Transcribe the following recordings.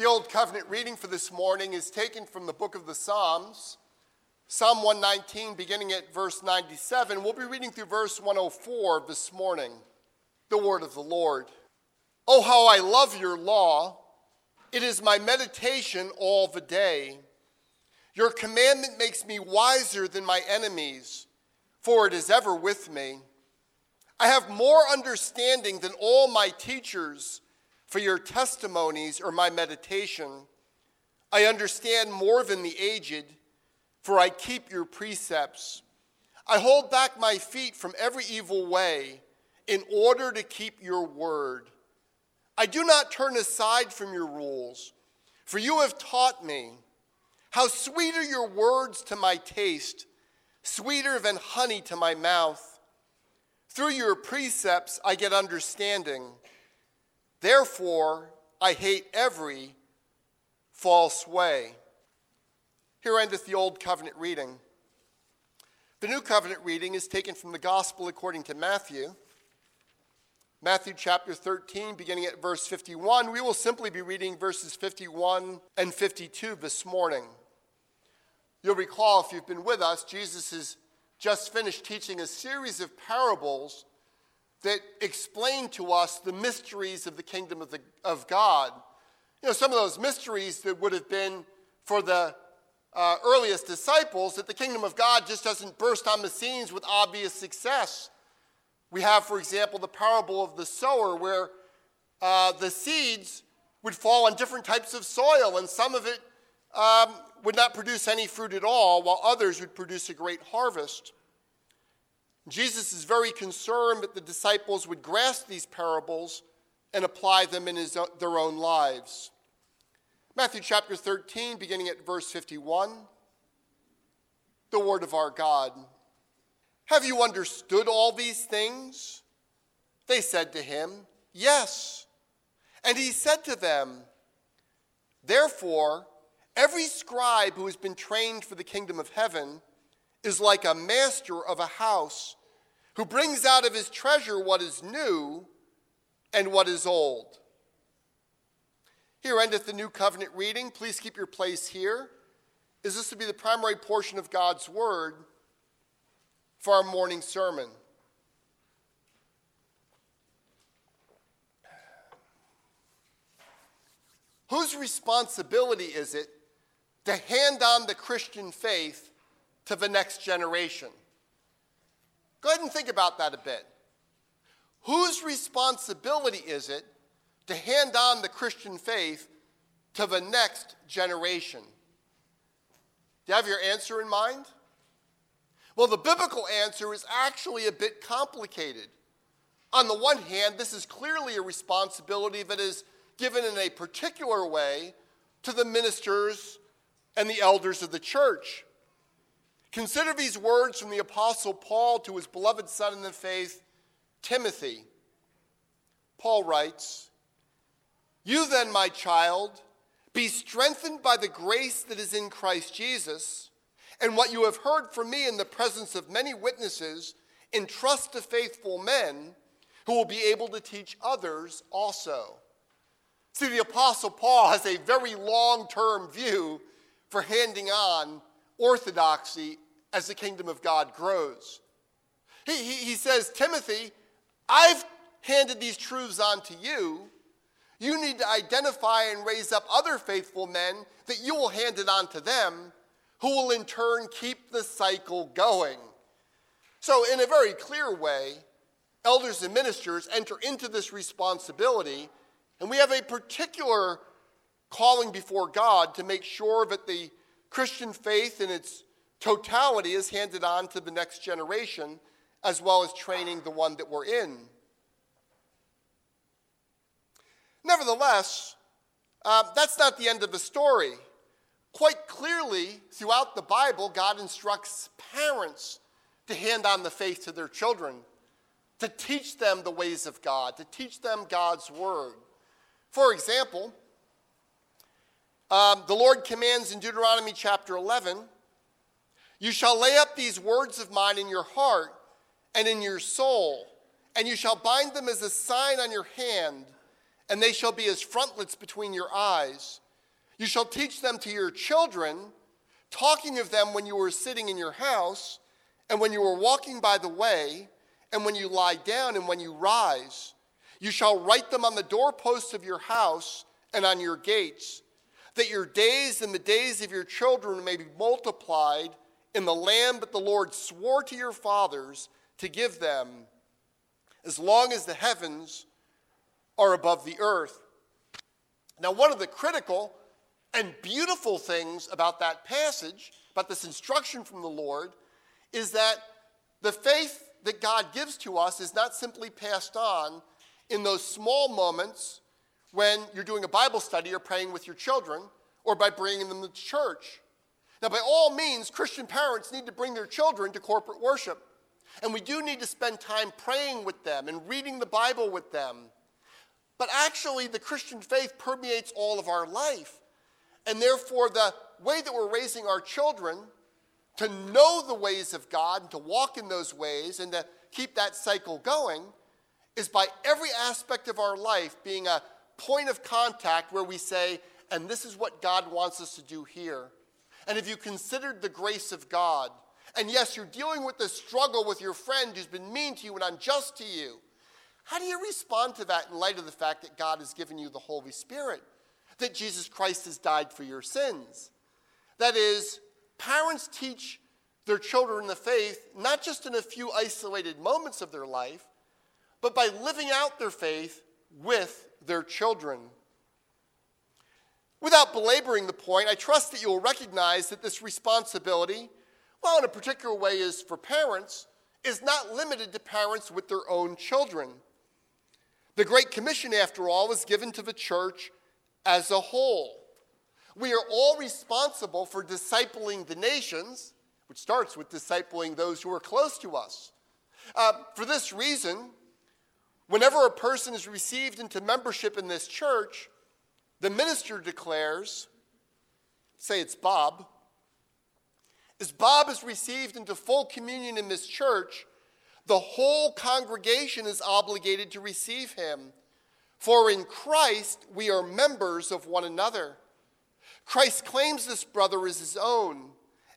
The Old Covenant reading for this morning is taken from the book of the Psalms, Psalm 119, beginning at verse 97. We'll be reading through verse 104 this morning. The word of the Lord. Oh, how I love your law! It is my meditation all the day. Your commandment makes me wiser than my enemies, for it is ever with me. I have more understanding than all my teachers, for your testimonies are my meditation. I understand more than the aged, for I keep your precepts. I hold back my feet from every evil way in order to keep your word. I do not turn aside from your rules, for you have taught me. How sweet are your words to my taste, sweeter than honey to my mouth. Through your precepts I get understanding. Therefore, I hate every false way. Here endeth the Old Covenant reading. The New Covenant reading is taken from the Gospel according to Matthew. Matthew chapter 13, beginning at verse 51. We will simply be reading verses 51 and 52 this morning. You'll recall, if you've been with us, Jesus has just finished teaching a series of parables that explain to us the mysteries of the kingdom of, the, of God. You know, some of those mysteries that would have been for the uh, earliest disciples that the kingdom of God just doesn't burst on the scenes with obvious success. We have, for example, the parable of the sower, where uh, the seeds would fall on different types of soil, and some of it um, would not produce any fruit at all, while others would produce a great harvest. Jesus is very concerned that the disciples would grasp these parables and apply them in his, their own lives. Matthew chapter 13, beginning at verse 51, the word of our God. Have you understood all these things? They said to him, Yes. And he said to them, Therefore, Every scribe who has been trained for the kingdom of heaven is like a master of a house who brings out of his treasure what is new and what is old. Here endeth the new covenant reading. Please keep your place here. Is this to be the primary portion of God's word for our morning sermon? Whose responsibility is it to hand on the Christian faith to the next generation. Go ahead and think about that a bit. Whose responsibility is it to hand on the Christian faith to the next generation? Do you have your answer in mind? Well, the biblical answer is actually a bit complicated. On the one hand, this is clearly a responsibility that is given in a particular way to the ministers and the elders of the church. Consider these words from the Apostle Paul to his beloved son in the faith, Timothy. Paul writes, You then, my child, be strengthened by the grace that is in Christ Jesus, and what you have heard from me in the presence of many witnesses, entrust to faithful men who will be able to teach others also. See, the Apostle Paul has a very long term view for handing on orthodoxy as the kingdom of God grows. He, he, he says, Timothy, I've handed these truths on to you. You need to identify and raise up other faithful men that you will hand it on to them, who will in turn keep the cycle going. So, in a very clear way, elders and ministers enter into this responsibility, and we have a particular calling before God to make sure that the Christian faith in its totality is handed on to the next generation, as well as training the one that we're in. Nevertheless, uh, that's not the end of the story. Quite clearly, throughout the Bible, God instructs parents to hand on the faith to their children, to teach them the ways of God, to teach them God's word. For example, um, the Lord commands in Deuteronomy chapter 11 You shall lay up these words of mine in your heart and in your soul, and you shall bind them as a sign on your hand, and they shall be as frontlets between your eyes. You shall teach them to your children, talking of them when you are sitting in your house, and when you are walking by the way, and when you lie down, and when you rise. You shall write them on the doorposts of your house and on your gates, that your days and the days of your children may be multiplied in the land that the Lord swore to your fathers to give them, as long as the heavens are above the earth. Now, one of the critical and beautiful things about that passage, about this instruction from the Lord, is that the faith that God gives to us is not simply passed on in those small moments when you're doing a Bible study or praying with your children or by bringing them to church. Now, by all means, Christian parents need to bring their children to corporate worship. And we do need to spend time praying with them and reading the Bible with them. But actually, the Christian faith permeates all of our life. And therefore, the way that we're raising our children to know the ways of God and to walk in those ways and to keep that cycle going is by every aspect of our life being a point of contact where we say, and this is what God wants us to do here. And if you considered the grace of God, and yes, you're dealing with the struggle with your friend who's been mean to you and unjust to you, how do you respond to that in light of the fact that God has given you the Holy Spirit? That Jesus Christ has died for your sins? That is, parents teach their children the faith not just in a few isolated moments of their life, but by living out their faith with their children. Without belaboring the point, I trust that you will recognize that this responsibility, well, in a particular way, is for parents, is not limited to parents with their own children. The Great Commission, after all, was given to the church as a whole. We are all responsible for discipling the nations, which starts with discipling those who are close to us. Uh, for this reason, whenever a person is received into membership in this church, the minister declares, say it's Bob, as Bob is received into full communion in this church, the whole congregation is obligated to receive him. For in Christ we are members of one another. Christ claims this brother as his own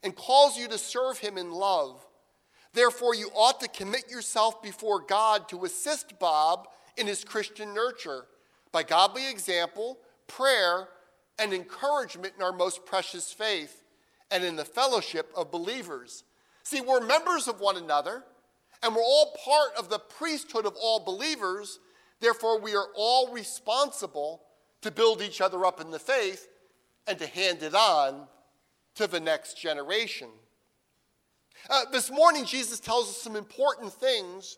and calls you to serve him in love. Therefore, you ought to commit yourself before God to assist Bob in his Christian nurture by godly example, prayer, and encouragement in our most precious faith and in the fellowship of believers. See, we're members of one another, and we're all part of the priesthood of all believers. Therefore, we are all responsible to build each other up in the faith and to hand it on to the next generation. Uh, this morning, Jesus tells us some important things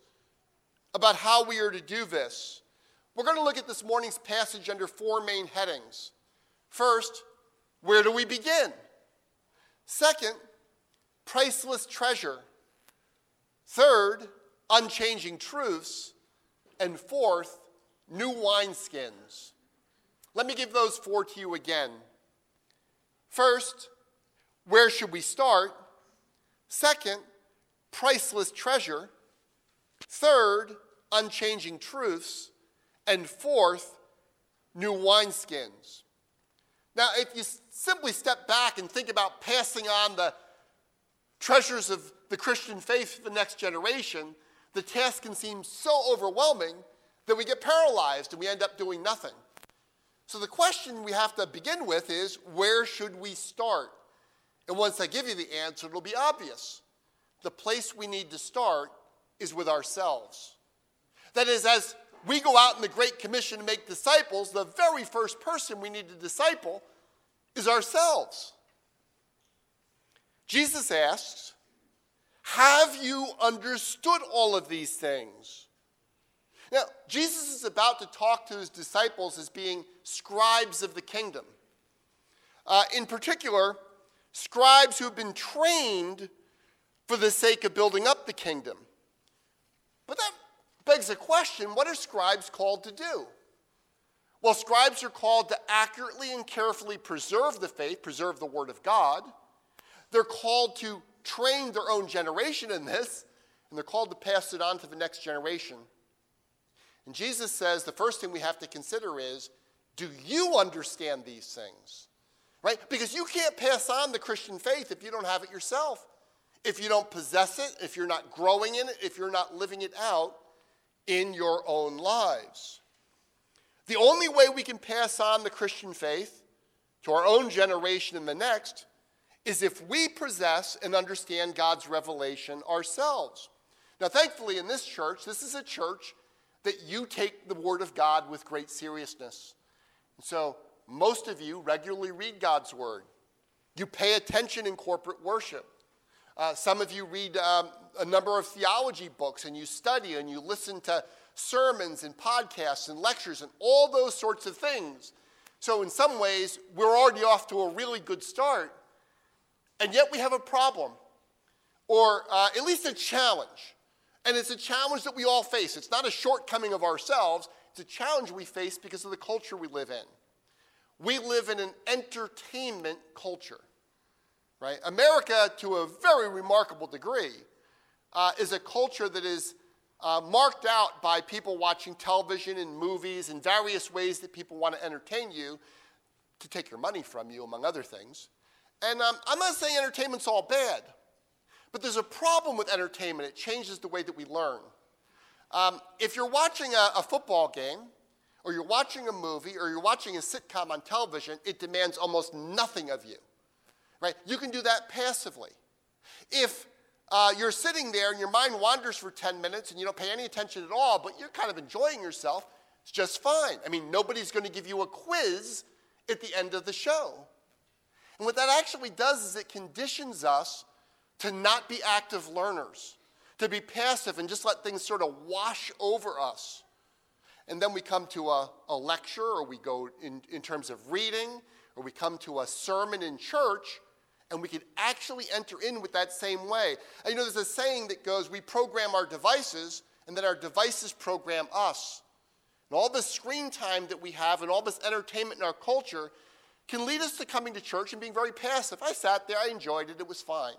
about how we are to do this. We're going to look at this morning's passage under four main headings. First, where do we begin? Second, priceless treasure. Third, unchanging truths. And fourth, new wineskins. Let me give those four to you again. First, where should we start? Second, priceless treasure. Third, unchanging truths. And fourth, new wineskins. Now, if you simply step back and think about passing on the treasures of the Christian faith to the next generation, the task can seem so overwhelming that we get paralyzed and we end up doing nothing. So, the question we have to begin with is where should we start? And once I give you the answer, it'll be obvious. The place we need to start is with ourselves. That is, as we go out in the Great Commission to make disciples, the very first person we need to disciple is ourselves. Jesus asks, Have you understood all of these things? Now, Jesus is about to talk to his disciples as being scribes of the kingdom. Uh, in particular, scribes who have been trained for the sake of building up the kingdom. But that begs a question what are scribes called to do? Well, scribes are called to accurately and carefully preserve the faith, preserve the Word of God. They're called to train their own generation in this, and they're called to pass it on to the next generation. And Jesus says the first thing we have to consider is do you understand these things? Right? Because you can't pass on the Christian faith if you don't have it yourself. If you don't possess it, if you're not growing in it, if you're not living it out in your own lives. The only way we can pass on the Christian faith to our own generation and the next is if we possess and understand God's revelation ourselves. Now, thankfully, in this church, this is a church that you take the Word of God with great seriousness. And so, most of you regularly read God's Word. You pay attention in corporate worship. Uh, some of you read um, a number of theology books and you study and you listen to sermons and podcasts and lectures and all those sorts of things. So, in some ways, we're already off to a really good start. And yet, we have a problem, or uh, at least a challenge. And it's a challenge that we all face. It's not a shortcoming of ourselves, it's a challenge we face because of the culture we live in. We live in an entertainment culture, right? America, to a very remarkable degree, uh, is a culture that is uh, marked out by people watching television and movies and various ways that people want to entertain you to take your money from you, among other things. And um, I'm not saying entertainment's all bad, but there's a problem with entertainment. It changes the way that we learn. Um, if you're watching a, a football game, or you're watching a movie or you're watching a sitcom on television, it demands almost nothing of you. Right? You can do that passively. If uh, you're sitting there and your mind wanders for 10 minutes and you don't pay any attention at all, but you're kind of enjoying yourself, it's just fine. I mean, nobody's going to give you a quiz at the end of the show. And what that actually does is it conditions us to not be active learners, to be passive and just let things sort of wash over us and then we come to a, a lecture, or we go in, in terms of reading, or we come to a sermon in church, and we can actually enter in with that same way. And you know, there's a saying that goes, we program our devices, and then our devices program us. And all this screen time that we have and all this entertainment in our culture can lead us to coming to church and being very passive. I sat there, I enjoyed it, it was fine.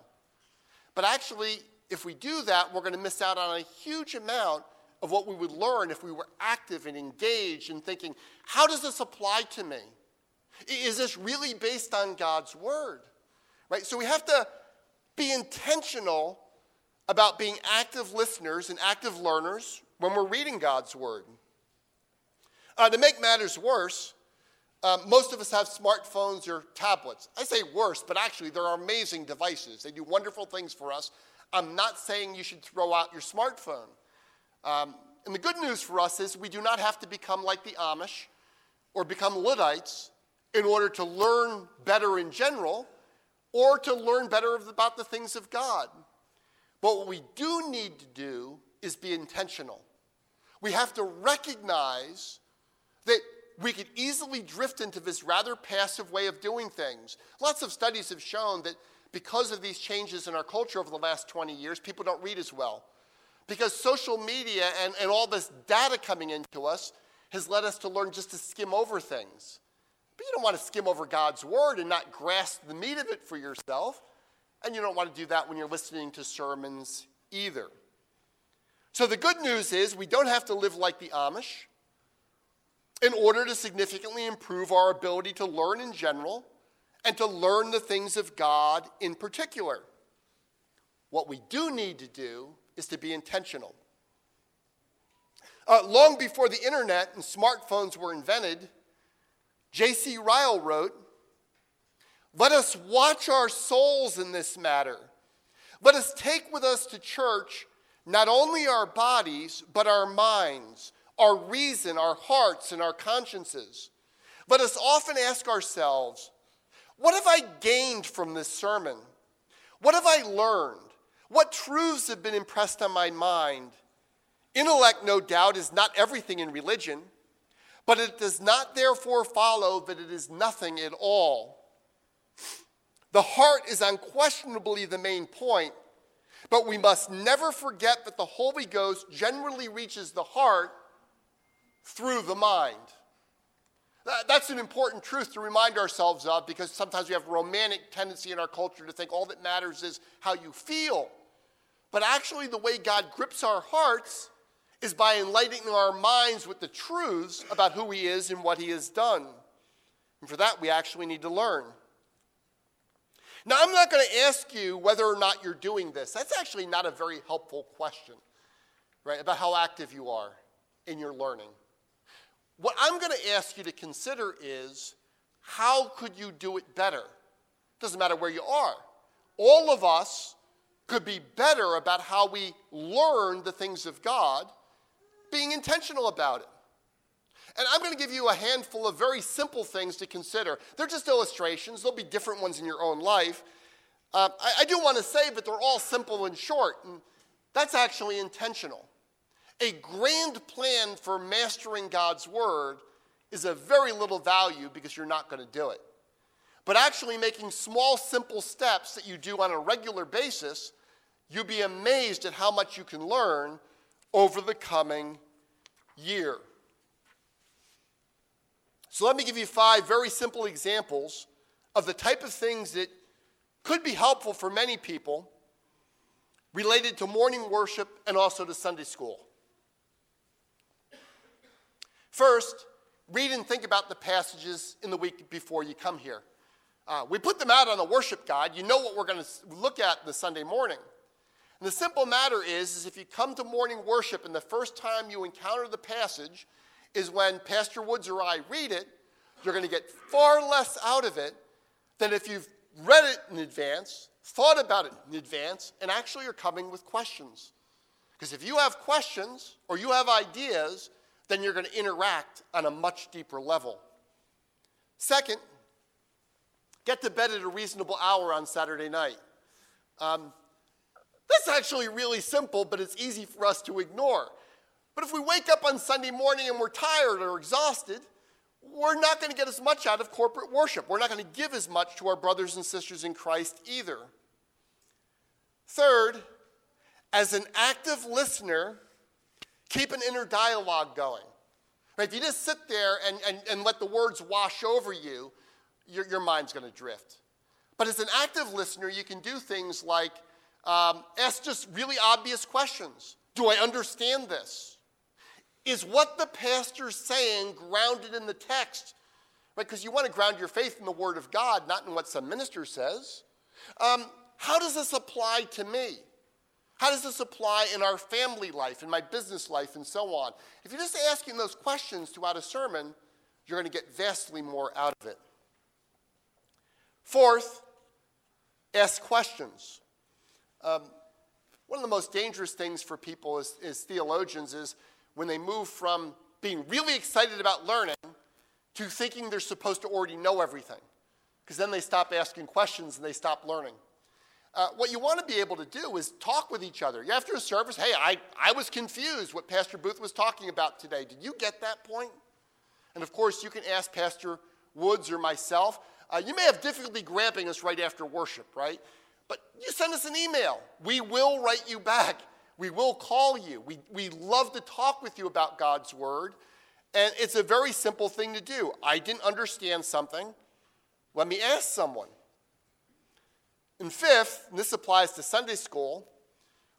But actually, if we do that, we're going to miss out on a huge amount of what we would learn if we were active and engaged and thinking, how does this apply to me? Is this really based on God's word? Right? So we have to be intentional about being active listeners and active learners when we're reading God's word. Uh, to make matters worse, um, most of us have smartphones or tablets. I say worse, but actually, they're amazing devices. They do wonderful things for us. I'm not saying you should throw out your smartphone. Um, and the good news for us is we do not have to become like the Amish or become Luddites in order to learn better in general or to learn better about the things of God. But what we do need to do is be intentional. We have to recognize that we could easily drift into this rather passive way of doing things. Lots of studies have shown that because of these changes in our culture over the last 20 years, people don't read as well. Because social media and, and all this data coming into us has led us to learn just to skim over things. But you don't want to skim over God's word and not grasp the meat of it for yourself. And you don't want to do that when you're listening to sermons either. So the good news is we don't have to live like the Amish in order to significantly improve our ability to learn in general and to learn the things of God in particular. What we do need to do is to be intentional. Uh, long before the internet and smartphones were invented, J.C. Ryle wrote, Let us watch our souls in this matter. Let us take with us to church not only our bodies, but our minds, our reason, our hearts, and our consciences. Let us often ask ourselves, What have I gained from this sermon? What have I learned? What truths have been impressed on my mind? Intellect, no doubt, is not everything in religion, but it does not therefore follow that it is nothing at all. The heart is unquestionably the main point, but we must never forget that the Holy Ghost generally reaches the heart through the mind. That's an important truth to remind ourselves of because sometimes we have a romantic tendency in our culture to think all that matters is how you feel. But actually, the way God grips our hearts is by enlightening our minds with the truths about who He is and what He has done. And for that, we actually need to learn. Now, I'm not going to ask you whether or not you're doing this. That's actually not a very helpful question, right, about how active you are in your learning. What I'm going to ask you to consider is how could you do it better? Doesn't matter where you are. All of us could be better about how we learn the things of God, being intentional about it. And I'm going to give you a handful of very simple things to consider. They're just illustrations, there'll be different ones in your own life. Uh, I, I do want to say, that they're all simple and short, and that's actually intentional. A grand plan for mastering God's word is of very little value because you're not going to do it. But actually, making small, simple steps that you do on a regular basis, you'll be amazed at how much you can learn over the coming year. So, let me give you five very simple examples of the type of things that could be helpful for many people related to morning worship and also to Sunday school. First, read and think about the passages in the week before you come here. Uh, we put them out on the worship guide. You know what we're going to look at the Sunday morning. And the simple matter is, is if you come to morning worship and the first time you encounter the passage is when Pastor Woods or I read it, you're going to get far less out of it than if you've read it in advance, thought about it in advance, and actually you're coming with questions. Because if you have questions or you have ideas, then you're going to interact on a much deeper level. Second, get to bed at a reasonable hour on Saturday night. Um, that's actually really simple, but it's easy for us to ignore. But if we wake up on Sunday morning and we're tired or exhausted, we're not going to get as much out of corporate worship. We're not going to give as much to our brothers and sisters in Christ either. Third, as an active listener, Keep an inner dialogue going. Right? If you just sit there and, and, and let the words wash over you, your, your mind's going to drift. But as an active listener, you can do things like um, ask just really obvious questions. Do I understand this? Is what the pastor's saying grounded in the text? Right? Because you want to ground your faith in the Word of God, not in what some minister says. Um, how does this apply to me? How does this apply in our family life, in my business life, and so on? If you're just asking those questions throughout a sermon, you're going to get vastly more out of it. Fourth, ask questions. Um, one of the most dangerous things for people as, as theologians is when they move from being really excited about learning to thinking they're supposed to already know everything. Because then they stop asking questions and they stop learning uh, what you want to be able to do is talk with each other. After a service, hey, I, I was confused what Pastor Booth was talking about today. Did you get that point? And of course, you can ask Pastor Woods or myself. Uh, you may have difficulty grabbing us right after worship, right? But you send us an email. We will write you back. We will call you. We, we love to talk with you about God's Word. And it's a very simple thing to do. I didn't understand something. Let me ask someone. And fifth, and this applies to Sunday school,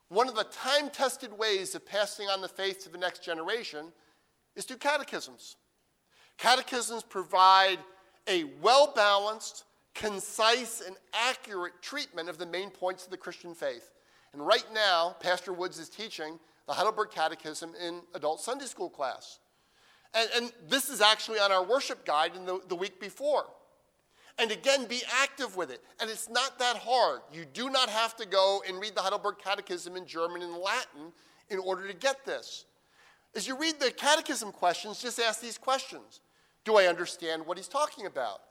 one of the time tested ways of passing on the faith to the next generation is through catechisms. Catechisms provide a well balanced, concise, and accurate treatment of the main points of the Christian faith. And right now, Pastor Woods is teaching the Heidelberg Catechism in adult Sunday school class. And, and this is actually on our worship guide in the, the week before. And again, be active with it. And it's not that hard. You do not have to go and read the Heidelberg Catechism in German and Latin in order to get this. As you read the catechism questions, just ask these questions Do I understand what he's talking about?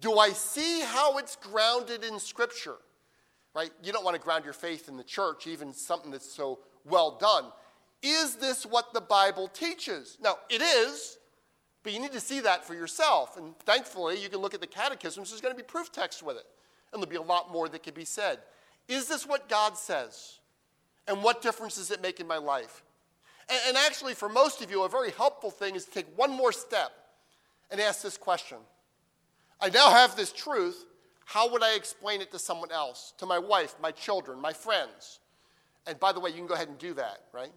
Do I see how it's grounded in Scripture? Right? You don't want to ground your faith in the church, even something that's so well done. Is this what the Bible teaches? Now, it is. But you need to see that for yourself. And thankfully, you can look at the catechisms, there's going to be proof text with it. And there'll be a lot more that can be said. Is this what God says? And what difference does it make in my life? And, and actually, for most of you, a very helpful thing is to take one more step and ask this question I now have this truth. How would I explain it to someone else? To my wife, my children, my friends? And by the way, you can go ahead and do that, right?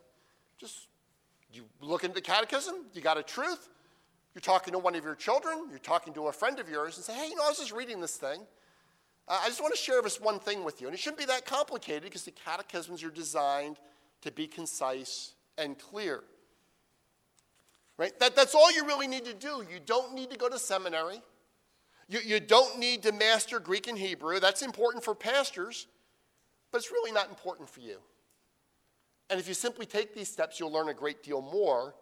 Just you look into the catechism, you got a truth, you're talking to one of your children, you're talking to a friend of yours, and say, hey, you know, I was just reading this thing. Uh, I just want to share this one thing with you. And it shouldn't be that complicated because the catechisms are designed to be concise and clear. Right? That, that's all you really need to do. You don't need to go to seminary. You, you don't need to master Greek and Hebrew. That's important for pastors, but it's really not important for you. And if you simply take these steps, you'll learn a great deal more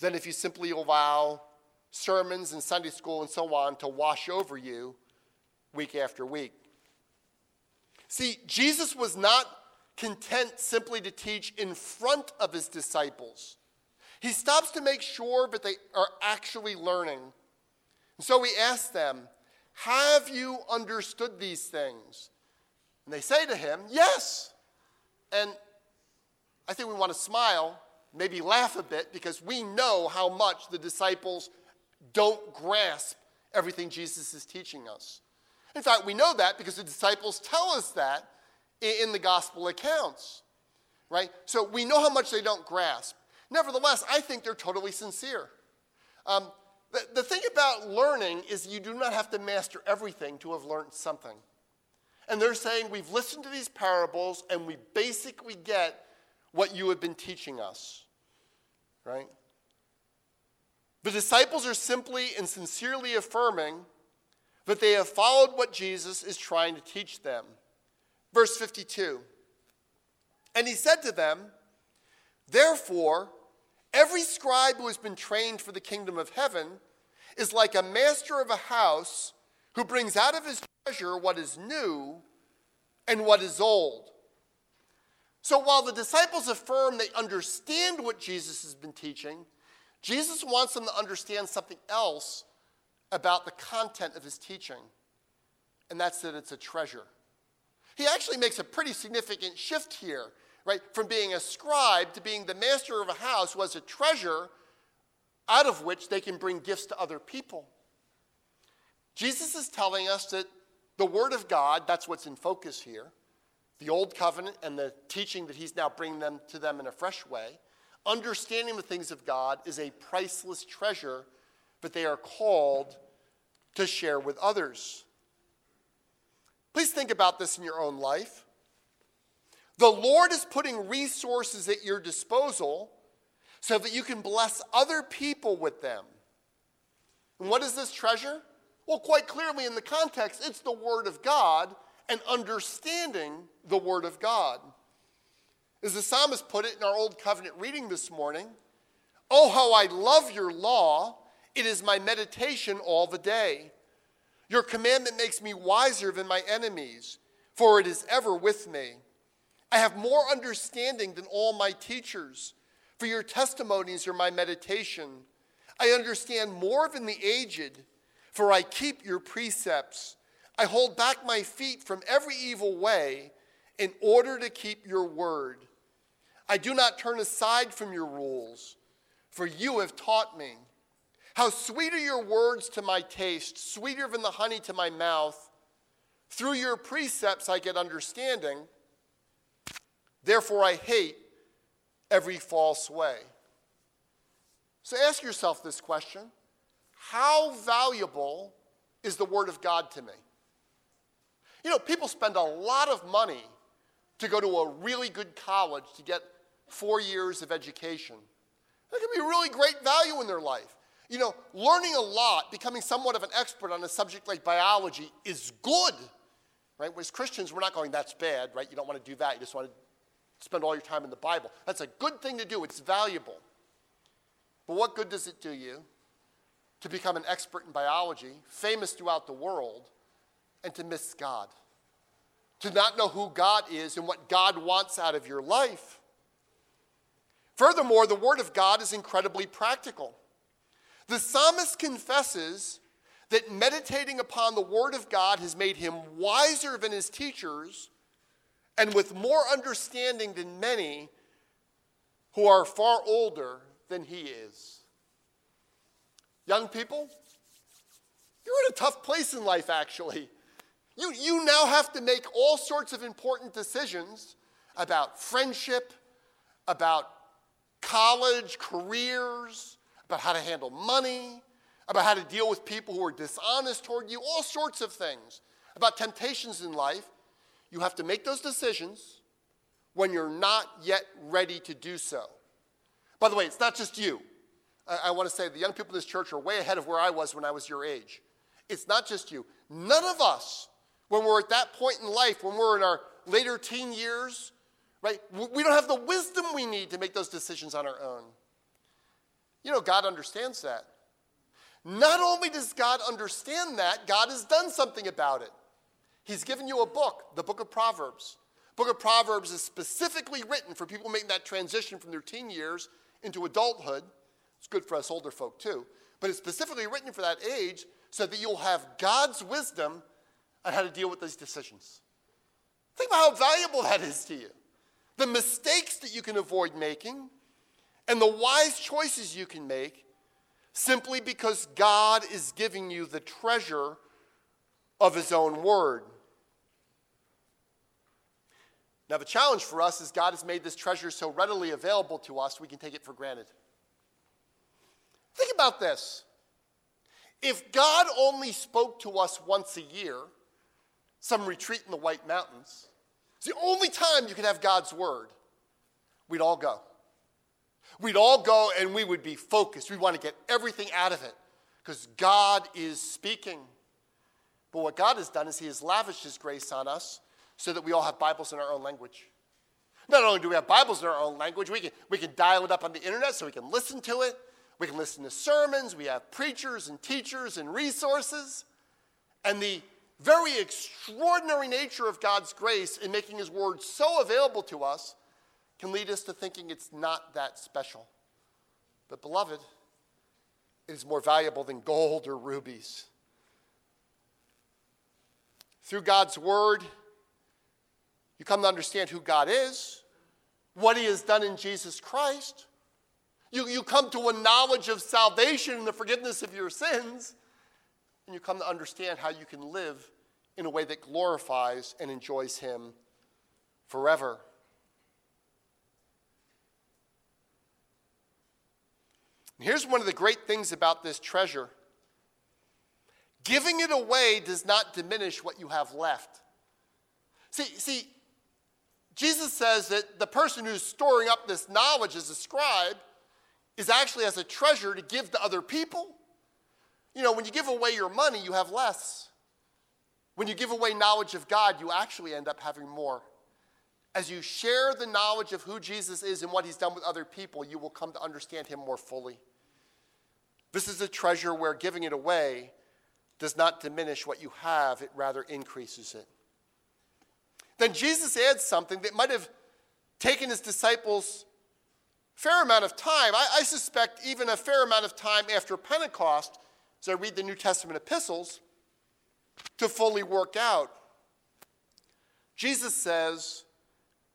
than if you simply allow sermons and Sunday school and so on to wash over you week after week. See, Jesus was not content simply to teach in front of his disciples. He stops to make sure that they are actually learning. And so he asks them, Have you understood these things? And they say to him, Yes. And I think we want to smile, maybe laugh a bit, because we know how much the disciples don't grasp everything Jesus is teaching us. In fact, we know that because the disciples tell us that in the gospel accounts, right? So we know how much they don't grasp. Nevertheless, I think they're totally sincere. Um, the, the thing about learning is you do not have to master everything to have learned something. And they're saying, We've listened to these parables and we basically get what you have been teaching us, right? The disciples are simply and sincerely affirming that they have followed what Jesus is trying to teach them. Verse 52 And he said to them, Therefore, every scribe who has been trained for the kingdom of heaven is like a master of a house who brings out of his treasure what is new and what is old. So while the disciples affirm they understand what Jesus has been teaching, Jesus wants them to understand something else about the content of his teaching, and that's that it's a treasure. He actually makes a pretty significant shift here right? From being a scribe to being the master of a house was a treasure out of which they can bring gifts to other people. Jesus is telling us that the Word of God, that's what's in focus here, the Old Covenant and the teaching that He's now bringing them to them in a fresh way, understanding the things of God is a priceless treasure that they are called to share with others. Please think about this in your own life. The Lord is putting resources at your disposal so that you can bless other people with them. And what is this treasure? Well, quite clearly in the context, it's the Word of God and understanding the Word of God. As the psalmist put it in our Old Covenant reading this morning, Oh, how I love your law! It is my meditation all the day. Your commandment makes me wiser than my enemies, for it is ever with me. I have more understanding than all my teachers, for your testimonies are my meditation. I understand more than the aged, for I keep your precepts. I hold back my feet from every evil way in order to keep your word. I do not turn aside from your rules, for you have taught me. How sweet are your words to my taste, sweeter than the honey to my mouth. Through your precepts I get understanding. Therefore, I hate every false way. So ask yourself this question How valuable is the Word of God to me? You know, people spend a lot of money to go to a really good college to get four years of education. That can be really great value in their life. You know, learning a lot, becoming somewhat of an expert on a subject like biology is good, right? As Christians, we're not going, that's bad, right? You don't want to do that. You just want to spend all your time in the Bible. That's a good thing to do, it's valuable. But what good does it do you to become an expert in biology, famous throughout the world, and to miss God? To not know who God is and what God wants out of your life. Furthermore, the Word of God is incredibly practical. The psalmist confesses that meditating upon the Word of God has made him wiser than his teachers and with more understanding than many who are far older than he is. Young people, you're in a tough place in life, actually. You, you now have to make all sorts of important decisions about friendship, about college, careers, about how to handle money, about how to deal with people who are dishonest toward you, all sorts of things. about temptations in life, you have to make those decisions when you're not yet ready to do so. By the way, it's not just you. I, I want to say the young people in this church are way ahead of where I was when I was your age. It's not just you. None of us, when we're at that point in life, when we're in our later teen years, right, we don't have the wisdom we need to make those decisions on our own. You know, God understands that. Not only does God understand that, God has done something about it. He's given you a book, the book of Proverbs. Book of Proverbs is specifically written for people making that transition from their teen years into adulthood. It's good for us older folk too, but it's specifically written for that age so that you'll have God's wisdom on how to deal with those decisions. Think about how valuable that is to you. The mistakes that you can avoid making and the wise choices you can make simply because God is giving you the treasure of His own Word. Now, the challenge for us is God has made this treasure so readily available to us, we can take it for granted. Think about this. If God only spoke to us once a year, some retreat in the White Mountains, it's the only time you can have God's Word, we'd all go. We'd all go and we would be focused. We'd want to get everything out of it because God is speaking. But what God has done is He has lavished His grace on us so that we all have Bibles in our own language. Not only do we have Bibles in our own language, we can, we can dial it up on the internet so we can listen to it. We can listen to sermons. We have preachers and teachers and resources. And the very extraordinary nature of God's grace in making His Word so available to us can lead us to thinking it's not that special. But, beloved, it is more valuable than gold or rubies. Through God's Word, you come to understand who God is, what He has done in Jesus Christ. You, you come to a knowledge of salvation and the forgiveness of your sins, and you come to understand how you can live in a way that glorifies and enjoys Him forever. And here's one of the great things about this treasure giving it away does not diminish what you have left. See, see, Jesus says that the person who's storing up this knowledge as a scribe is actually as a treasure to give to other people. You know, when you give away your money, you have less. When you give away knowledge of God, you actually end up having more. As you share the knowledge of who Jesus is and what he's done with other people, you will come to understand him more fully. This is a treasure where giving it away does not diminish what you have, it rather increases it. Then Jesus adds something that might have taken his disciples a fair amount of time. I, I suspect even a fair amount of time after Pentecost, as I read the New Testament epistles, to fully work out. Jesus says,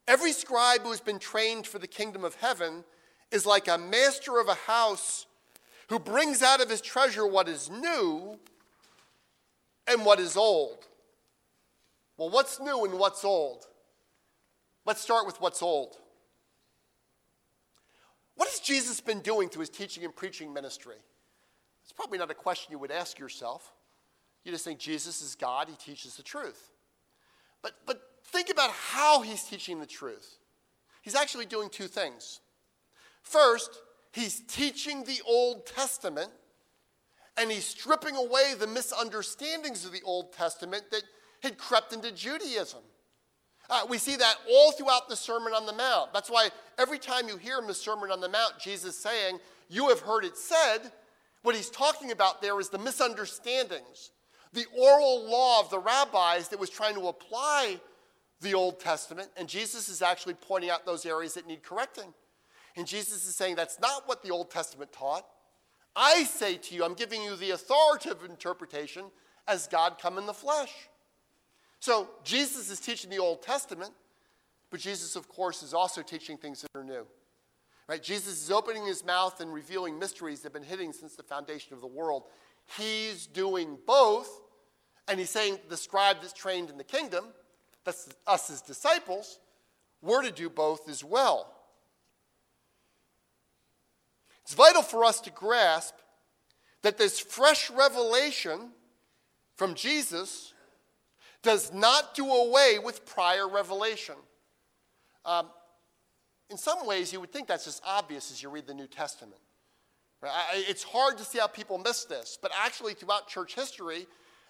Every scribe who has been trained for the kingdom of heaven is like a master of a house who brings out of his treasure what is new and what is old. Well, what's new and what's old? Let's start with what's old. What has Jesus been doing through his teaching and preaching ministry? It's probably not a question you would ask yourself. You just think Jesus is God, he teaches the truth. But, but think about how he's teaching the truth. He's actually doing two things. First, he's teaching the Old Testament and he's stripping away the misunderstandings of the Old Testament that had crept into Judaism. Uh, we see that all throughout the Sermon on the Mount. That's why every time you hear in the Sermon on the Mount, Jesus saying, You have heard it said, what he's talking about there is the misunderstandings, the oral law of the rabbis that was trying to apply the Old Testament, and Jesus is actually pointing out those areas that need correcting. And Jesus is saying that's not what the Old Testament taught. I say to you, I'm giving you the authoritative interpretation as God come in the flesh. So Jesus is teaching the Old Testament, but Jesus, of course, is also teaching things that are new. Right? Jesus is opening his mouth and revealing mysteries that have been hidden since the foundation of the world. He's doing both, and he's saying the scribe that's trained in the kingdom, that's us as disciples, we're to do both as well. It's vital for us to grasp that this fresh revelation from Jesus does not do away with prior revelation. Um, in some ways, you would think that's just obvious as you read the New Testament. Right? It's hard to see how people miss this, but actually, throughout church history,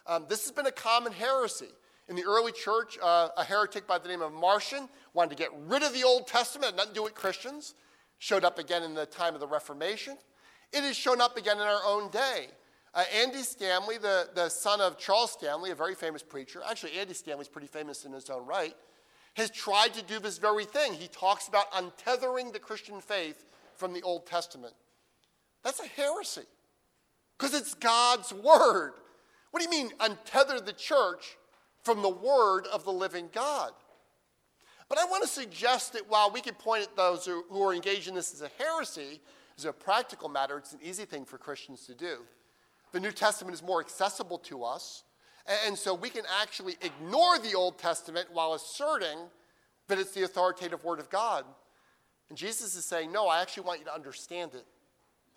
um, this has been a common heresy. In the early church, uh, a heretic by the name of Marcion wanted to get rid of the Old Testament, nothing to do with Christians. Showed up again in the time of the Reformation. It has shown up again in our own day. Uh, Andy Stanley, the, the son of Charles Stanley, a very famous preacher, actually, Andy Stanley's pretty famous in his own right, has tried to do this very thing. He talks about untethering the Christian faith from the Old Testament. That's a heresy because it's God's word. What do you mean, untether the church from the word of the living God? But I want to suggest that while we can point at those who, who are engaged in this as a heresy, as a practical matter, it's an easy thing for Christians to do. The New Testament is more accessible to us, and so we can actually ignore the Old Testament while asserting that it's the authoritative Word of God. And Jesus is saying, No, I actually want you to understand it.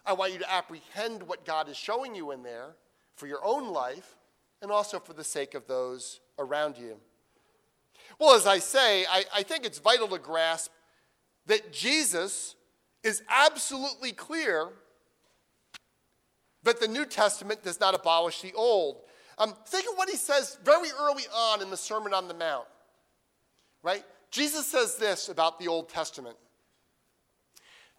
I want you to apprehend what God is showing you in there for your own life and also for the sake of those around you. Well, as I say, I, I think it's vital to grasp that Jesus is absolutely clear that the New Testament does not abolish the Old. Um, think of what he says very early on in the Sermon on the Mount, right? Jesus says this about the Old Testament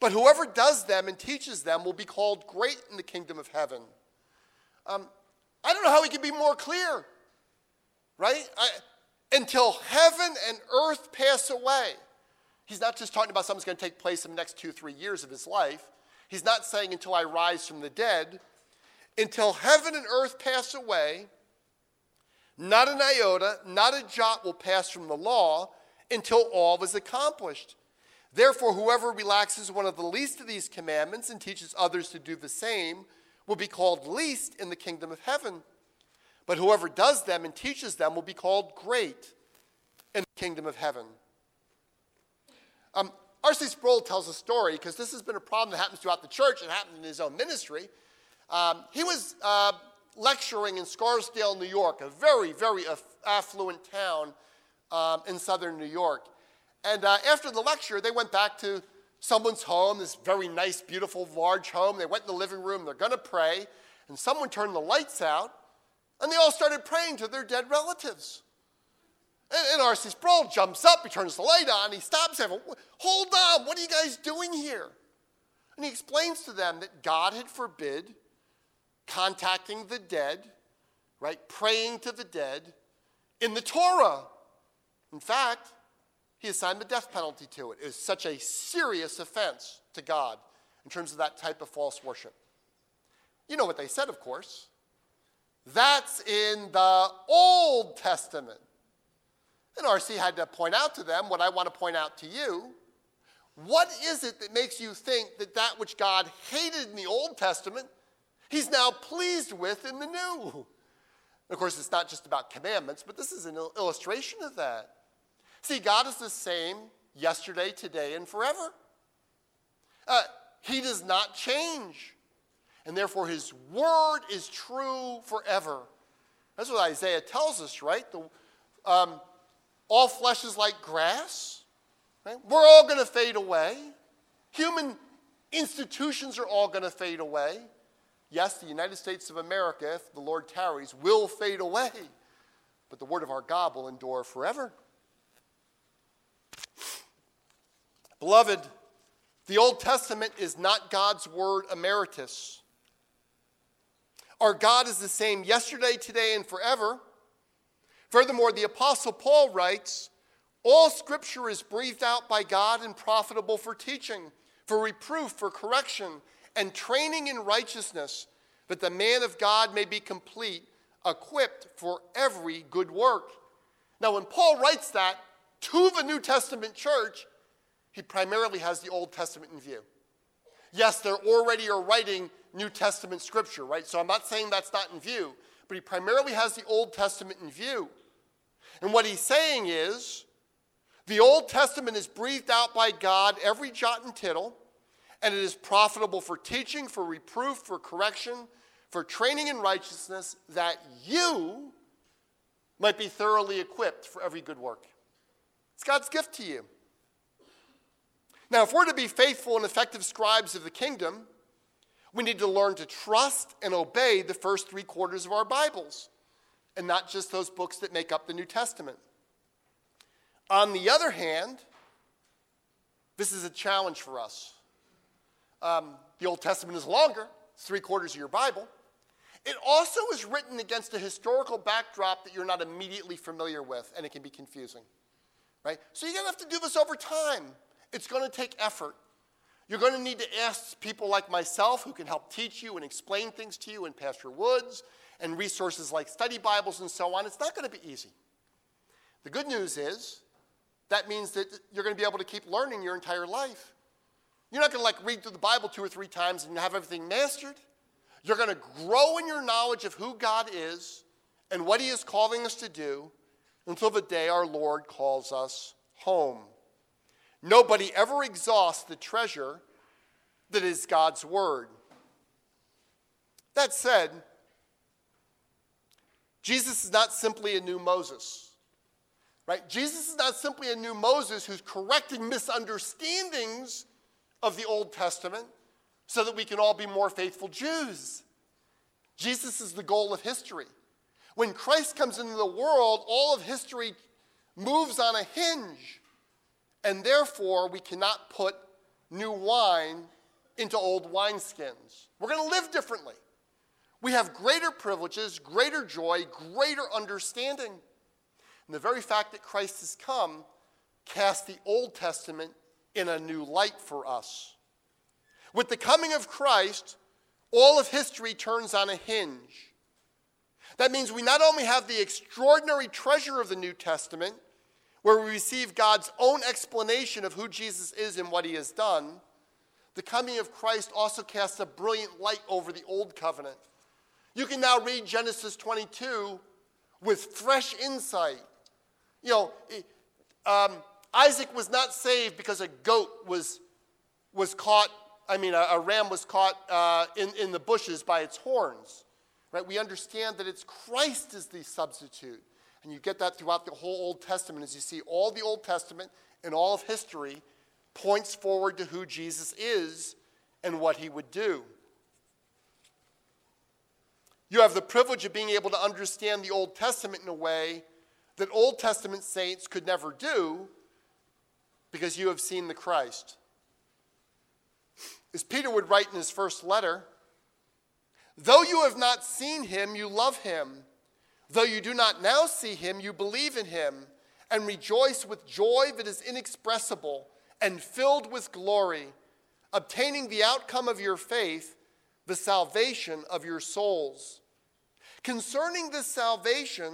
But whoever does them and teaches them will be called great in the kingdom of heaven. Um, I don't know how he can be more clear, right? I, until heaven and earth pass away. He's not just talking about something that's going to take place in the next two, three years of his life. He's not saying until I rise from the dead. Until heaven and earth pass away, not an iota, not a jot will pass from the law until all is accomplished. Therefore, whoever relaxes one of the least of these commandments and teaches others to do the same will be called least in the kingdom of heaven. But whoever does them and teaches them will be called great in the kingdom of heaven. Um, R.C. Sproul tells a story because this has been a problem that happens throughout the church. and happened in his own ministry. Um, he was uh, lecturing in Scarsdale, New York, a very, very affluent town um, in southern New York. And uh, after the lecture, they went back to someone's home, this very nice, beautiful, large home. They went in the living room, they're going to pray, and someone turned the lights out, and they all started praying to their dead relatives. And, and R.C. Sproul jumps up, he turns the light on, he stops everyone. Hold on, what are you guys doing here? And he explains to them that God had forbid contacting the dead, right, praying to the dead in the Torah. In fact, he assigned the death penalty to it. It was such a serious offense to God in terms of that type of false worship. You know what they said, of course. That's in the Old Testament. And R.C. had to point out to them what I want to point out to you. What is it that makes you think that that which God hated in the Old Testament, he's now pleased with in the New? Of course, it's not just about commandments, but this is an illustration of that. See, God is the same yesterday, today, and forever. Uh, he does not change and therefore his word is true forever. That's what Isaiah tells us, right? The, um, all flesh is like grass. Right? We're all going to fade away. Human institutions are all going to fade away. Yes, the United States of America, if the Lord tarries, will fade away, but the word of our God will endure forever. Beloved, the Old Testament is not God's word emeritus. Our God is the same yesterday, today, and forever. Furthermore, the Apostle Paul writes All scripture is breathed out by God and profitable for teaching, for reproof, for correction, and training in righteousness, that the man of God may be complete, equipped for every good work. Now, when Paul writes that to the New Testament church, he primarily has the Old Testament in view. Yes, they're already are writing New Testament scripture, right? So I'm not saying that's not in view, but he primarily has the Old Testament in view. And what he's saying is the Old Testament is breathed out by God, every jot and tittle, and it is profitable for teaching, for reproof, for correction, for training in righteousness, that you might be thoroughly equipped for every good work. It's God's gift to you. Now, if we're to be faithful and effective scribes of the kingdom, we need to learn to trust and obey the first three quarters of our Bibles, and not just those books that make up the New Testament. On the other hand, this is a challenge for us. Um, the Old Testament is longer, it's three quarters of your Bible. It also is written against a historical backdrop that you're not immediately familiar with, and it can be confusing. Right? So you're going to have to do this over time. It's going to take effort. You're going to need to ask people like myself who can help teach you and explain things to you, and Pastor Woods, and resources like study Bibles and so on. It's not going to be easy. The good news is that means that you're going to be able to keep learning your entire life. You're not going to like read through the Bible two or three times and have everything mastered. You're going to grow in your knowledge of who God is and what He is calling us to do until the day our Lord calls us home. Nobody ever exhausts the treasure that is God's Word. That said, Jesus is not simply a new Moses. Right? Jesus is not simply a new Moses who's correcting misunderstandings of the Old Testament so that we can all be more faithful Jews. Jesus is the goal of history. When Christ comes into the world, all of history moves on a hinge, and therefore we cannot put new wine into old wineskins. We're going to live differently. We have greater privileges, greater joy, greater understanding. And the very fact that Christ has come casts the Old Testament in a new light for us. With the coming of Christ, all of history turns on a hinge. That means we not only have the extraordinary treasure of the New Testament, where we receive God's own explanation of who Jesus is and what he has done, the coming of Christ also casts a brilliant light over the Old Covenant. You can now read Genesis 22 with fresh insight. You know, um, Isaac was not saved because a goat was, was caught, I mean, a, a ram was caught uh, in, in the bushes by its horns. Right? We understand that it's Christ is the substitute. And you get that throughout the whole Old Testament as you see all the Old Testament and all of history points forward to who Jesus is and what he would do. You have the privilege of being able to understand the Old Testament in a way that Old Testament saints could never do because you have seen the Christ. As Peter would write in his first letter, though you have not seen him, you love him. Though you do not now see him, you believe in him and rejoice with joy that is inexpressible and filled with glory, obtaining the outcome of your faith, the salvation of your souls. Concerning this salvation,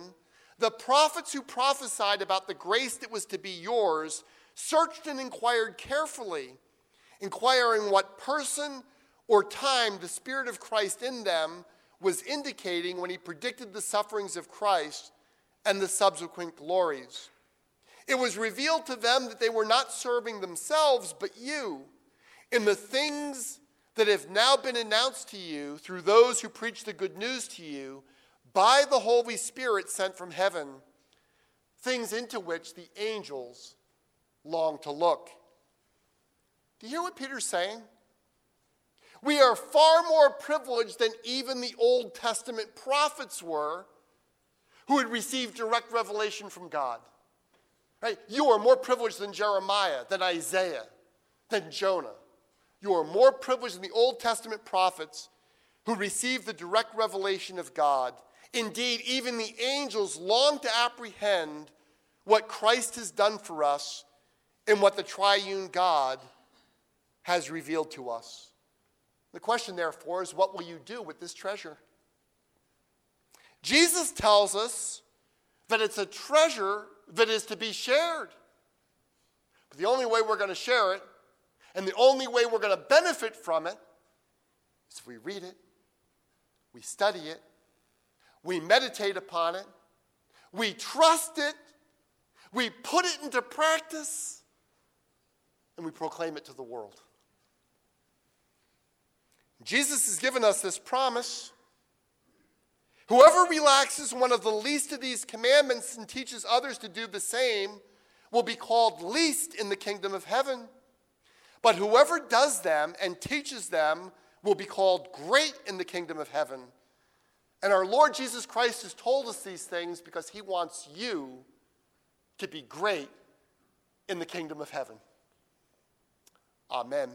the prophets who prophesied about the grace that was to be yours searched and inquired carefully, inquiring what person or time the Spirit of Christ in them was indicating when he predicted the sufferings of Christ and the subsequent glories. It was revealed to them that they were not serving themselves, but you, in the things that have now been announced to you through those who preach the good news to you by the Holy Spirit sent from heaven, things into which the angels long to look. Do you hear what Peter's saying? We are far more privileged than even the Old Testament prophets were who had received direct revelation from God. Right? You are more privileged than Jeremiah, than Isaiah, than Jonah. You are more privileged than the Old Testament prophets who received the direct revelation of God. Indeed, even the angels long to apprehend what Christ has done for us and what the triune God has revealed to us. The question, therefore, is what will you do with this treasure? Jesus tells us that it's a treasure that is to be shared. But the only way we're going to share it, and the only way we're going to benefit from it, is if we read it, we study it, we meditate upon it, we trust it, we put it into practice, and we proclaim it to the world. Jesus has given us this promise. Whoever relaxes one of the least of these commandments and teaches others to do the same will be called least in the kingdom of heaven. But whoever does them and teaches them will be called great in the kingdom of heaven. And our Lord Jesus Christ has told us these things because he wants you to be great in the kingdom of heaven. Amen.